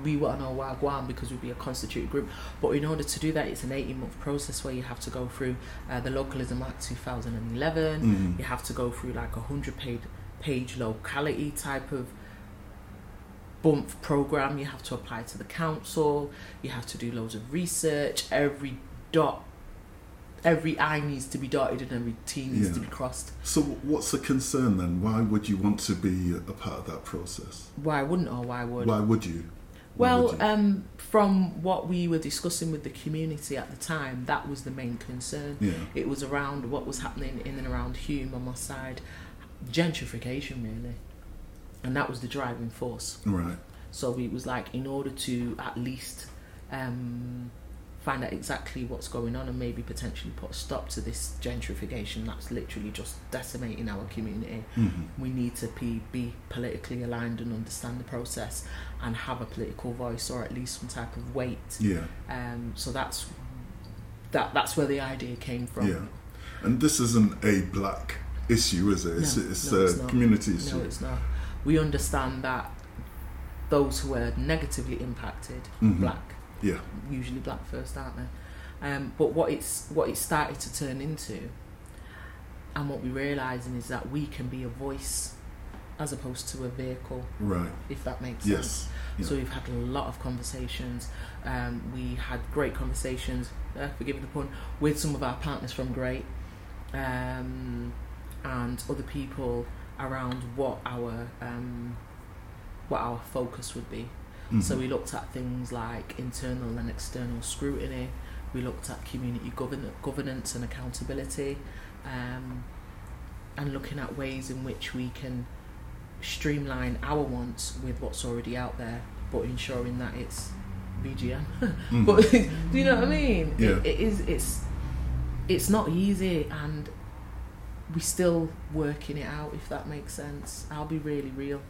we want to know wagwan because we'd be a constituted group but in order to do that it's an 18 month process where you have to go through uh, the localism act 2011 Mhm. you have to go through like a hundred paid page locality type of bump program. You have to apply to the council. You have to do loads of research. Every dot, every I needs to be dotted and every T needs to be crossed. So, what's the concern then? Why would you want to be a part of that process? Why wouldn't or why would? Why would you? Well, um, from what we were discussing with the community at the time, that was the main concern. yeah, It was around what was happening in and around Hulme on my side, gentrification really, and that was the driving force. right. So it was like in order to at least um, find out exactly what's going on and maybe potentially put a stop to this gentrification that's literally just decimating our community hmm we need to be, be politically aligned and understand the process and have a political voice or at least some type of weight. Yeah, Um, so that's that. That's where the idea came from. yeah. And this isn't a black issue, is it? It's, No, it's no, a it's community issue. No, it's not. We understand that those who are negatively impacted, Mhm. black, Yeah, usually black first, aren't they? Um, but what it's what it started to turn into, and what we're realizing is that we can be a voice, as opposed to a vehicle, right. if that makes sense. Yes. Yeah. So we've had a lot of conversations. Um, we had great conversations, uh, forgive the pun, with some of our partners from Great um, and other people around what our um, what our focus would be. Mhm. So we looked at things like internal and external scrutiny. We looked at community govern- governance and accountability, um, and looking at ways in which we can streamline our wants with what's already out there, but ensuring that it's BGM. Mhm. but do you know what I mean? Yeah. It, it is. It's it's not easy, and we're still working it out. If that makes sense, I'll be really real.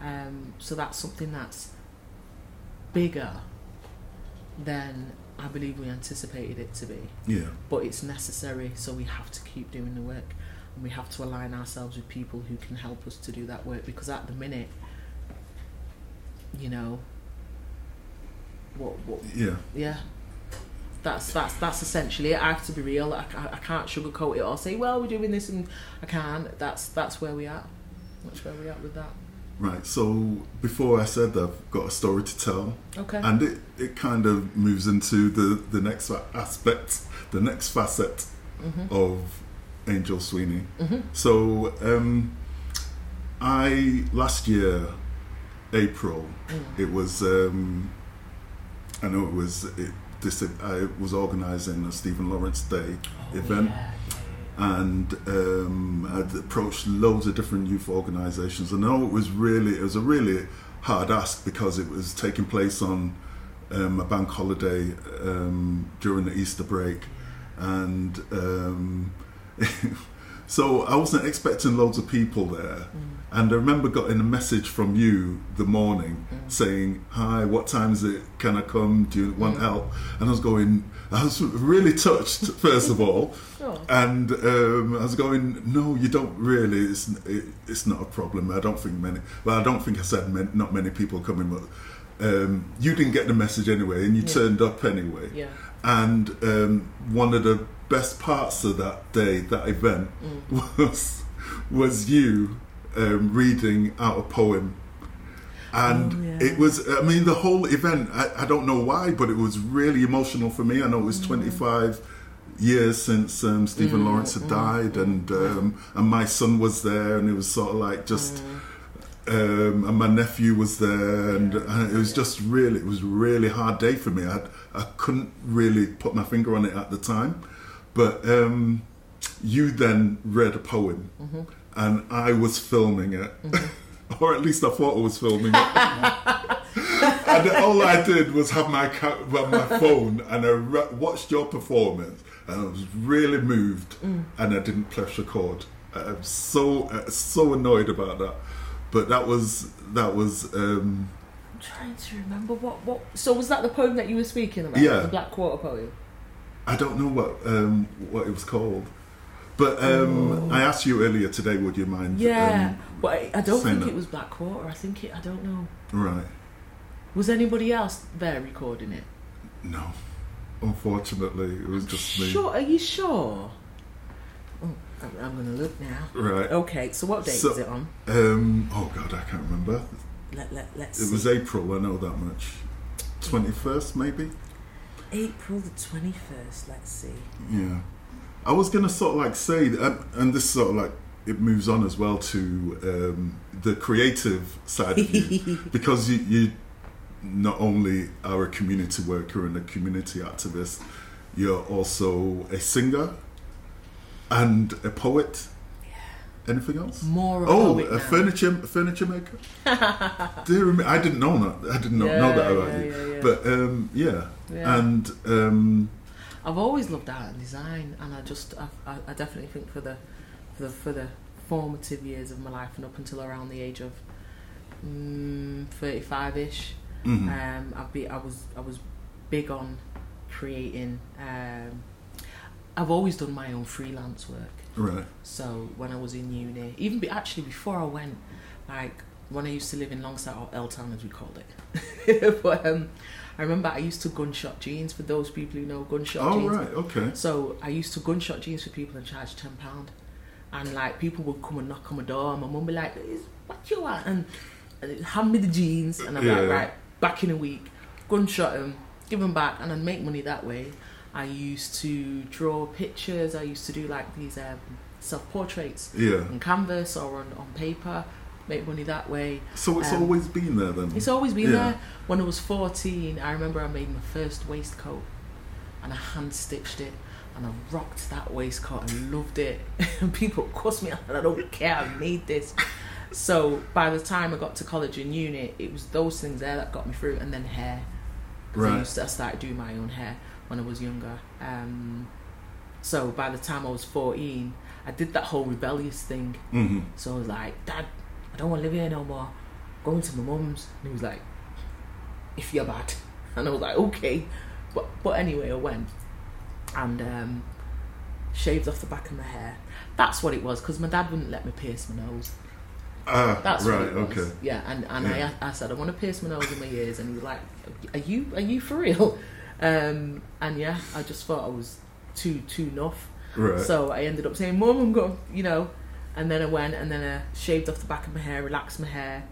Um, so that's something that's bigger than I believe we anticipated it to be. yeah. But it's necessary, so we have to keep doing the work, and we have to align ourselves with people who can help us to do that work. Because at the minute, you know, what what Yeah. yeah. That's that's that's essentially it. I have to be real. I, I can't sugarcoat it or say, well, we're doing this, and I can't. That's that's where we are. That's where we are with that. Right. So before I said that, I've got a story to tell, Okay. and it, it kind of moves into the the next aspect, the next facet Mhm. of Angeli Sweeney. Mhm. So um, I last year, April, Mm. it was. Um, I know it was. It, this I was organising a Stephen Lawrence Day Oh, event. yeah, and um, I'd approached loads of different youth organisations. And I know it was really, it was a really hard ask because it was taking place on um, a bank holiday um, during the Easter break, and um, so I wasn't expecting loads of people there. And I remember getting a message from you the morning saying, "Hi, what time is it? Can I come? Do you want Mm. help?" And I was going, I was really touched first of all, Oh. and um, I was going, "No, you don't really. It's it, it's not a problem. I don't think many. Well, I don't think I said not many people coming, but um, you didn't get the message anyway, and you Yeah. turned up anyway. Yeah. And um, one of the best parts of that day, that event, Mm. was was you um, reading out a poem. And Oh, yeah. it was, I mean, the whole event, I, I don't know why, but it was really emotional for me. I know it was 25 years since um, Stephen Mm, Lawrence had mm, died, and um, and my son was there, and it was sort of like just, Mm. um, and my nephew was there, and, and it was just really, it was a really hard day for me. I, I couldn't really put my finger on it at the time, but um, you then read a poem, Mm-hmm. and I was filming it. or at least I thought I was filming it. and all I did was have my ca- well, my phone and I re- watched your performance, and I was really moved, and I didn't press record. I'm so uh, so annoyed about that, but that was that was um, I'm trying to remember what what. So was that the poem that you were speaking about? Yeah. The Black Quarter poem. I don't know what um, what it was called, but um, I asked you earlier today. Would you mind? Yeah, um, but I, I don't think that. it was Black Quarter. I think it. I don't know. right. Was anybody else there recording it? No, unfortunately, it was just me. Sure. Are you sure? I'm, I'm gonna look now. Right. Okay, so what date So- is it on? Um, oh God, I can't remember. Let, let, let's It see. was April. I know that much. Twenty first, maybe. April the 21st, let's see. Yeah. I was gonna sort of like say, that, and this sort of like it moves on as well to um, the creative side of you, because you, you not only are a community worker and a community activist, you're also a singer and a poet. Anything else? More Oh, a now. furniture furniture maker. Dear me, I didn't know that. I did not know that about yeah, you. yeah, yeah. But um, yeah. Yeah. and um, I've always loved art and design, and I just, I, I, definitely think for the, for the, for the formative years of my life and up until around the age of thirty-five ish, mhm. um, I've be, I was, I was big on creating. Um, I've always done my own freelance work. right, So when I was in uni, even be, actually before I went, like when I used to live in Longsight or L Town as we called it, but um, I remember I used to gunshot jeans for those people who know gunshot oh jeans. right, okay, So I used to gunshot jeans for people and charge ten pound, and like people would come and knock on my door, and my mum would be like, "Is- "What you want?" and and hand me the jeans, and I'm Yeah. like, "Right, back in a week, gunshot them, give them back, and I'd make money that way." I used to draw pictures. I used to do like these um, self portraits yeah. on canvas or on, on paper. Make money that way. So it's Um, always been there then. It's always been Yeah. there. When I was 14, I remember I made my first waistcoat and I hand stitched it and I rocked that waistcoat and loved it. And people cuss me out I don't care, I made this. So by the time I got to college and uni, it was those things there that got me through and then hair. 'Cause I, used to, I started doing my own hair when I was younger. Um, so by the time I was 14, I did that whole rebellious thing. hmm So I was like, Dad, don't want to live here no more. Going to my mum's. And he was like, if you're bad. And I was like, okay. But but anyway, I went and um, shaved off the back of my hair. That's what it was because my dad wouldn't let me pierce my nose. Ah, That's right, what it was. okay. Yeah, and, and Yeah. I, I said I want to pierce my nose and my ears, and he was like, "Are you are you for real?" Um, and yeah, I just thought I was too too nuff. Right. So I ended up saying, "Mum, I'm going," you know, and then I went and then I shaved off the back of my hair, relaxed my hair,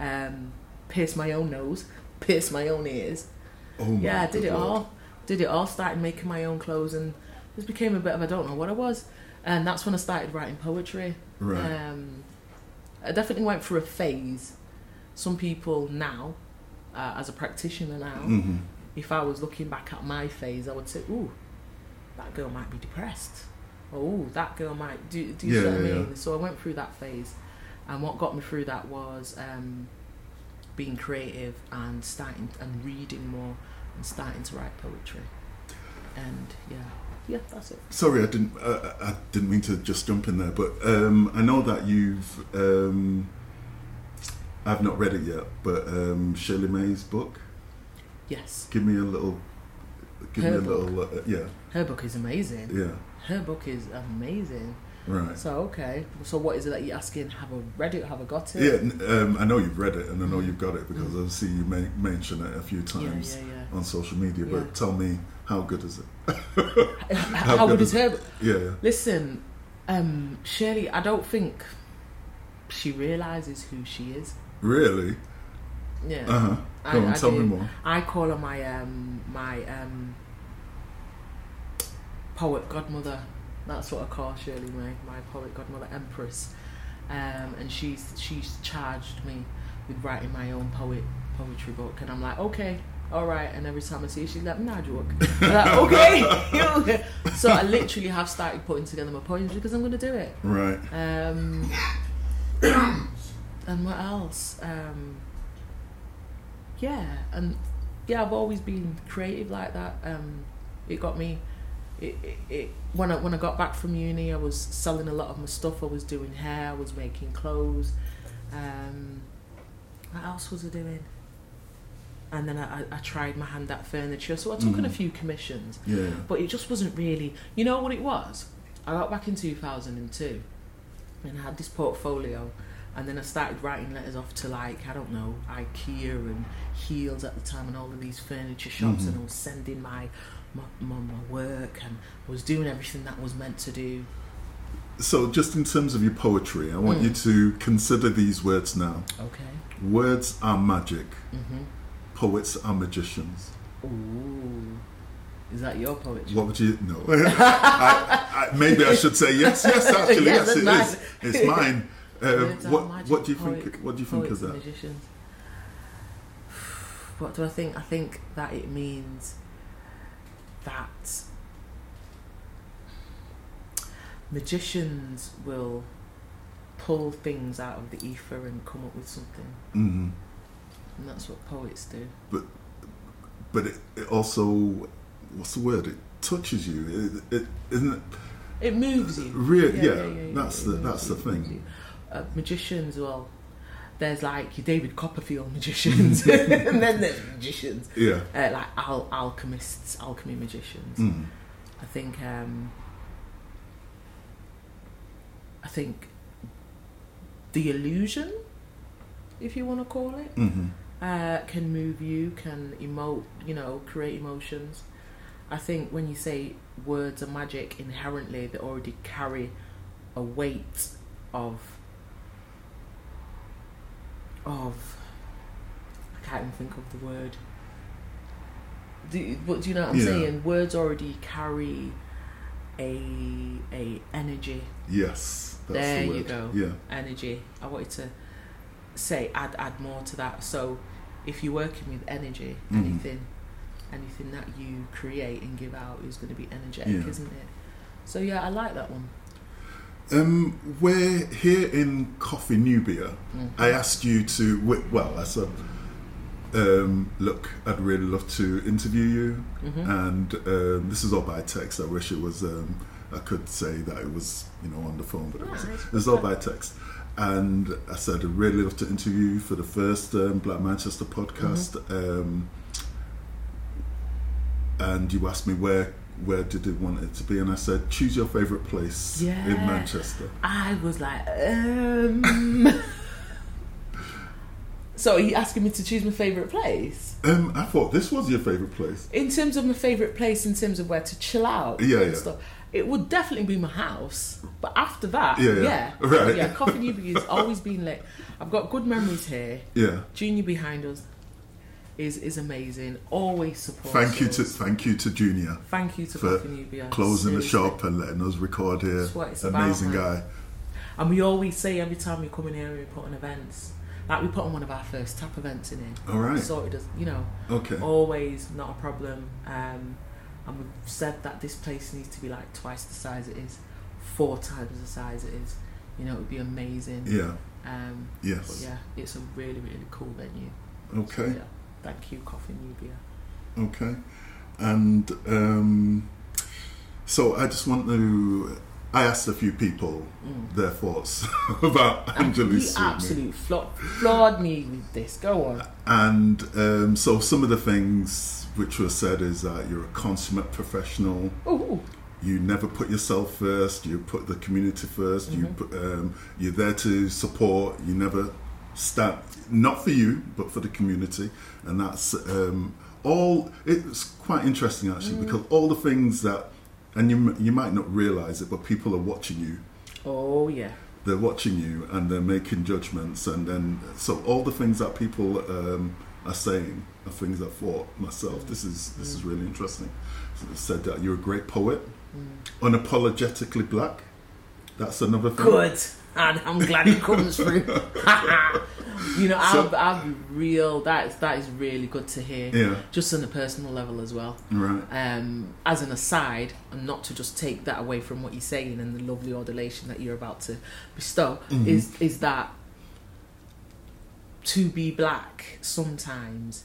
um, pierced my own nose, pierced my own ears. oh my yeah, I did it Lord. all. Did it all. Started making my own clothes and just became a bit of I don't know what I was, and that's when I started writing poetry. Right. Um, I definitely went through a phase. Some people now, uh, as a practitioner now, hmm if I was looking back at my phase, I would say, "Ooh, that girl might be depressed," "Ooh, that girl might." Do, do you see what I mean? yeah. So I went through that phase, and what got me through that was um, being creative and starting and reading more and starting to write poetry. And yeah, yeah, that's it. Sorry, I didn't. Uh, I didn't mean to just jump in there, but um, I know that you've. Um, I've not read it yet, but um, Shirley May's book. Yes, Give me a little. Give Her me a book? little. Uh, yeah, her book is amazing. yeah, Her book is amazing. right. So okay, so what is it that you're asking? Have I read it? Have I got it? Yeah, um, I know you've read it, and I know you've got it because I see you ma- mention it a few times yeah. yeah. on social media. Yeah. But tell me, how good is it? How, How good is is her? Yeah, yeah. Listen, um, Shirley, I don't think she realizes who she is. Really? Yeah, Uh huh. I- Go on, I tell me more. I call her my um my um poet godmother. That's what I call Shirley May, my poet godmother, empress. Um, and she's she's charged me with writing my own poet poetry book, and I'm like, okay, all right. And every time I see her, she's like, nah, joke. I'm like, okay. so I literally have started putting together my poems because I'm going to do it. Right. Um, and what else? Um, yeah, and yeah, I've always been creative like that. Um, it got me. It, it, it when I when I got back from uni, I was selling a lot of my stuff. I was doing hair. I was making clothes. Um, what else was I doing? And then I, I, tried my hand at furniture. So I took on a few commissions Yeah. but it just wasn't really. You know what it was? I got back in 2002 and I had this portfolio, and then I started writing letters off to like I don't know IKEA and Heal's at the time, and all of these furniture shops, and Mhm. I was sending my my, my my work, and I was doing everything that was meant to do. so just in terms of your poetry, I want Mm. you to consider these words now. Okay. Words are magic. Mhm. Poets are magicians. Ooh. Is that your poetry? What would you know? I, I, maybe I should say yes. Yes, actually, Yes, yes, it is. It's mine. Uh, Words are what magic, What do you poet- think? What do you think and that? magicians. What do I think? I think that it means that magicians will pull things out of the ether and come up with something, hmm and that's what poets do. But it, it also, what's the word? It touches you. It, it isn't it. It moves you. Re- yeah, that's it the- moves that's the it moves thing. Uh, magicians, well, there's like your David Copperfield magicians, and then there's magicians, Yeah. uh, like al- alchemists, alchemy magicians. Mm. I think um, I think the illusion, if you want to call it, hmm uh, can move you, can emote, you know, create emotions. I think when you say words are magic, inherently they already carry a weight of of I can't even think of the word. Do, but do you know what I'm Yeah. saying? Words already carry a a energy Yes. That's There the you go. Yeah. energy. I wanted to say add add more to that. So if you're working with energy, Mhm. anything anything that you create and give out is going to be energetic, Yeah. isn't it? So yeah, I like that one. Um, we're here in Coffee Nubia. Mhm. I asked you to. Well, I said, um, look, I'd really love to interview you, Mhm. and um, this is all by text. I wish it was. Um, I could say that it was, you know, on the phone, but it Yeah, was. it's It was all by text. And I said, I'd really love to interview you for the first um, Black Manchester podcast. Mm-hmm. Um, and you asked me where where did you want it to be, and I said, choose your favourite place in Manchester. I was like, um. so are you asking me to choose my favourite place? Um, I thought this was your favourite place. In terms of my favourite place, in terms of where to chill out, Yeah, and yeah. stuff, it would definitely be my house. But after that, Yeah, yeah, yeah. Right. yeah, Coffee Nubia has always been lit. I've got good memories here. Yeah. Junior behind us is is amazing. Always support. Thank you to thank you to Junior thank you to for closing the shop and letting us record here. About, Amazing man. guy. And we always say every time we come in here, we put on events. Like we put on one of our first tap events in here. All right. Sorted you know, Okay. always not a problem. Um, and we've said that this place needs to be like twice the size it is, four times the size it is. You know, it would be amazing. Yeah. Um, Yes. yeah, it's a really, really cool venue. So, Okay. yeah, thank you, Coffee Nubia. Okay. And um, so I just want to. I asked a few people Mm. their thoughts about Angeli you absolutely fla- floored me with this. Go on. And um, so some of the things which were said is that you're a consummate professional. Ooh, You never put yourself first. You put the community 1st You Mhm. put, um, you're there to support. You never stand not for you, but for the community, and that's um, all. It's quite interesting actually Mm. because all the things that, and you you might not realize it, but people are watching you. oh yeah. They're watching you and they're making judgments, and then so all the things that people um, are saying are things I thought myself. This is this is really interesting. So it said that you're a great poet, Mm. unapologetically black. That's another thing. Good. And I'm glad it comes through. you know, I'll, So- I'll be real. That is, that is really good to hear. Yeah. Just on a personal level as well. Right. Um, as an aside, and not to just take that away from what you're saying and the lovely ordination that you're about to bestow, Mhm. is is that to be black sometimes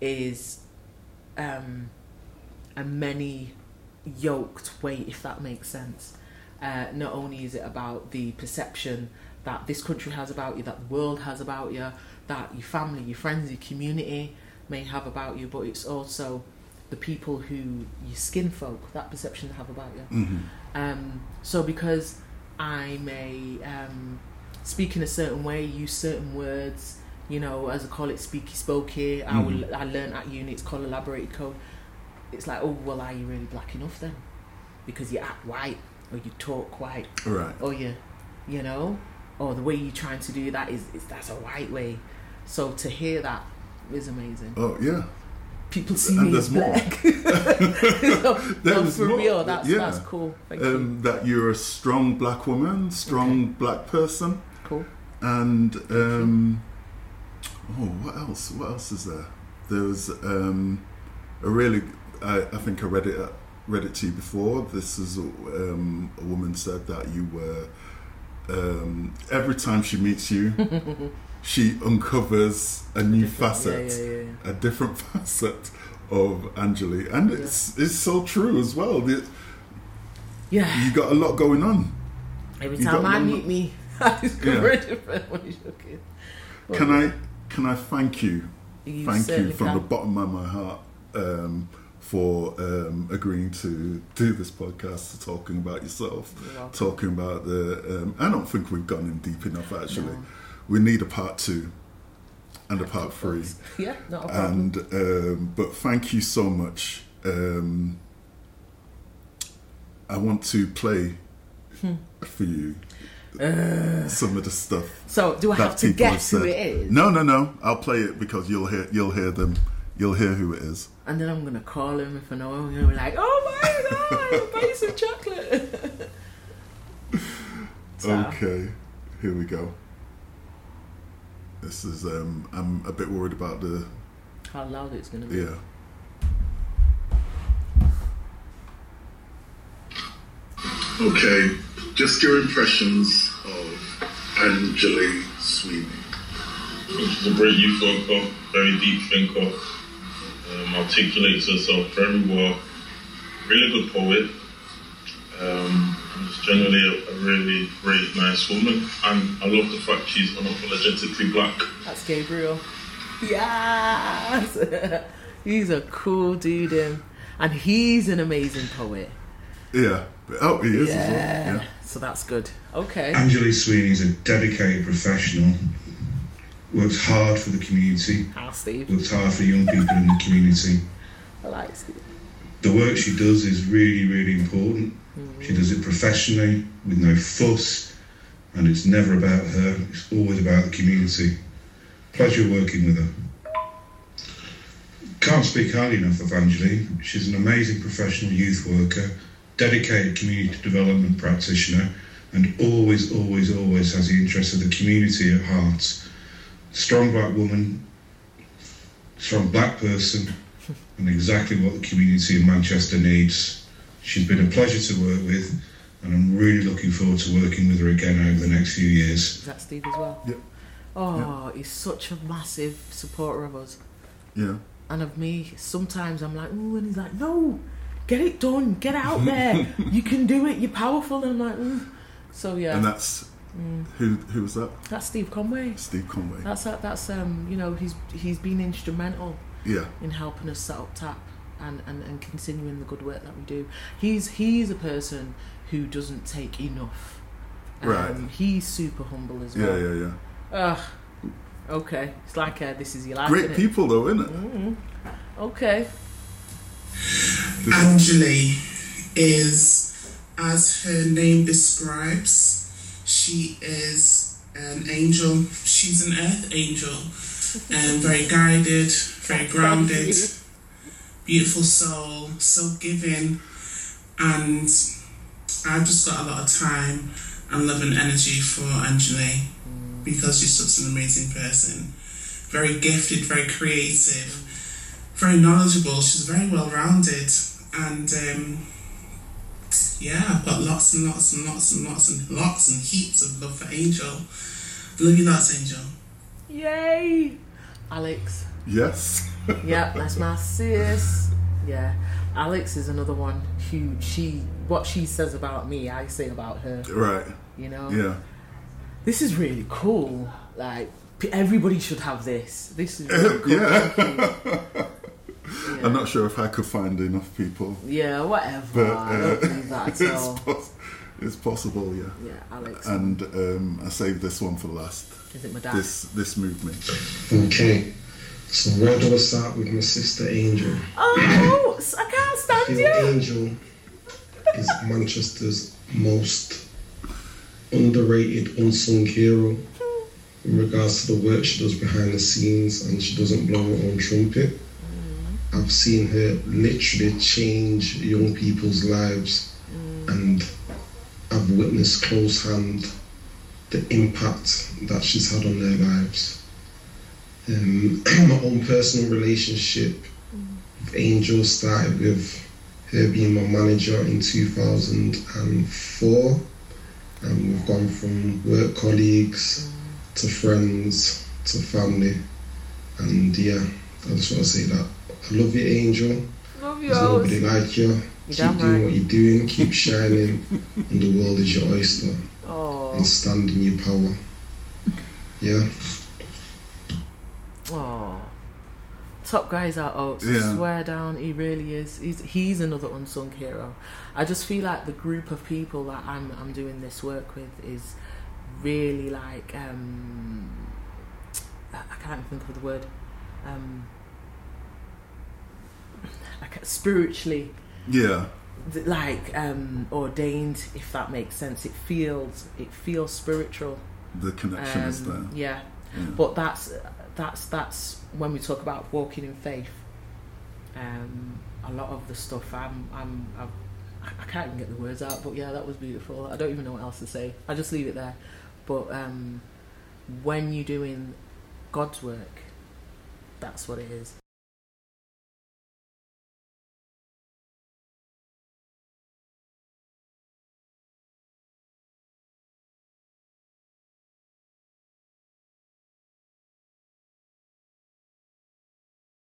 is um, a many yoked weight, if that makes sense. Uh, not only is it about the perception that this country has about you, that the world has about you, that your family, your friends, your community may have about you, but it's also the people who your skin folk, that perception they have about you. hmm Um, so because I may um, speak in a certain way, use certain words, you know, as I call it, speaky spokey. I will. I learned at uni. It's called elaborated code. It's like, oh well, are you really black enough then? Because you act white. Or you talk quite, Right. or you, you know, or the way you're trying to do that is, is that's a right way. So to hear that is amazing. Oh yeah. People see And me there's as more. black. no, no, for more. real, that's Yeah. that's cool. Thank you. Um, that you're a strong black woman, strong black person, Cool. and um, oh, what else? What else is there? There was um, a really, I, I think I read it read it to you before. This is um, a woman said that you were um, every time she meets you, she uncovers a new Yeah, facet, yeah, yeah, yeah. a different facet of Angeli, and it's it's so true as well. The- Yeah. You got a lot going on. Every You time I one- meet me, I discover a different when you're. Can I can I thank you? You thank you from can. the bottom of my heart um, for um, agreeing to do this podcast, talking about yourself, talking about the. Um, I don't think we've gone in deep enough. Actually, No. we need a part two and a part three. Yeah, not a problem. And um, but thank you so much. Um, I want to play Hmm. for you some of the stuff so, do I have to people have guess who it is? No, no, no. I'll play it because you'll hear you'll hear them. You'll hear who it is. And then I'm gonna call him if I know him. I'm gonna be like, "Oh my god, buy some chocolate." So, Okay, here we go. This is um I'm a bit worried about the How loud it's gonna be? yeah. Okay, just your impressions of Angeli Sweeney. She's a great youth worker, very deep thinker, um, articulates herself very well, really good poet, um, and is generally a, a really great, nice woman. And I love the fact she's unapologetically black. That's Gabriel. Yes, he's a cool dude, him. and he's an amazing poet. Yeah. Oh, he is as well. Yeah. Yeah. So that's good. Okay. Angeli Sweeney is a dedicated professional, works hard for the community, Hi, Steve. works hard for young people in the community. I like Steve. The work she does is really, really important. Mm-hmm. She does it professionally, with no fuss, and it's never about her, it's always about the community. Pleasure working with her. Can't speak highly enough of Angeline. She's an amazing professional youth worker, dedicated community development practitioner, and always, always, always has the interests of the community at heart. Strong black woman, strong black person, and exactly what the community in Manchester needs. She's been a pleasure to work with, and I'm really looking forward to working with her again over the next few years. Is that Steve as well? Yep. Oh, he's such a massive supporter of us Yeah. and of me. Sometimes I'm like, ooh, and he's like, no, get it done, get out there. you can do it. You're powerful. And I'm like, mm. so yeah, And that's who who was that? that's Steve Conway. Steve Conway. That's that's um, you know, he's he's been instrumental Yeah. in helping us set up tap and, and, and continuing the good work that we do. He's he's a person who doesn't take enough. Um, Right. He's super humble as well. yeah, yeah. Yeah. Ugh. Okay. It's like uh, this is your life. Great innit? people though, isn't it? Okay. Angeli is, as her name describes, she is an angel. She's an earth angel, and very guided, very grounded, beautiful soul, so giving, and I've just got a lot of time and love and energy for Angeli because she's such an amazing person. Very gifted, very creative, very knowledgeable. She's very well rounded, and um, yeah, I've got lots and lots and lots and lots and lots and heaps of love for Angel. Love you lots, Angel. Yay! Alex. Yes. yep, that's my sis. Yeah. Alex is another one who she what she says about me, I say about her. right. You know? Yeah. This is really cool. Like everybody should have this. This is really cool. Yeah. Thank you. Yeah. I'm not sure if I could find enough people, Yeah, whatever. but I uh, don't that it's, pos- it's possible. Yeah. Yeah, Alex. And um, I saved this one for last. is it my dad? This this moved me. Okay, so where do I start with my sister Angel? Oh, I can't stand Feel you. Angel is Manchester's most underrated, unsung hero in regards to the work she does behind the scenes and she doesn't blow her own trumpet. I've seen her literally change young people's lives mm. and I've witnessed close hand the impact that she's had on their lives. Um, my own personal relationship mm. with Angel started with her being my manager in 2004 and we've gone from work colleagues mm. to friends to family. And yeah I just want to say that love you Angel Love you. there's nobody like you keep damn doing right. what you're doing keep shining and the world is your oyster Oh, and stand in your power yeah oh. Top guys out Oates. Yeah. swear down, he really is. He's he's another unsung hero. I just feel like the group of people that I'm I'm doing this work with is really like um I I can't even think of the word. Um like spiritually Yeah. like um ordained if that makes sense it feels it feels spiritual The connection is there. um, yeah Yeah. but that's that's that's when we talk about walking in faith um a lot of the stuff i'm i'm I've, I can't even get the words out, but yeah, that was beautiful. I don't even know what else to say. I just leave it there. But um, when you're doing God's work, that's what it is.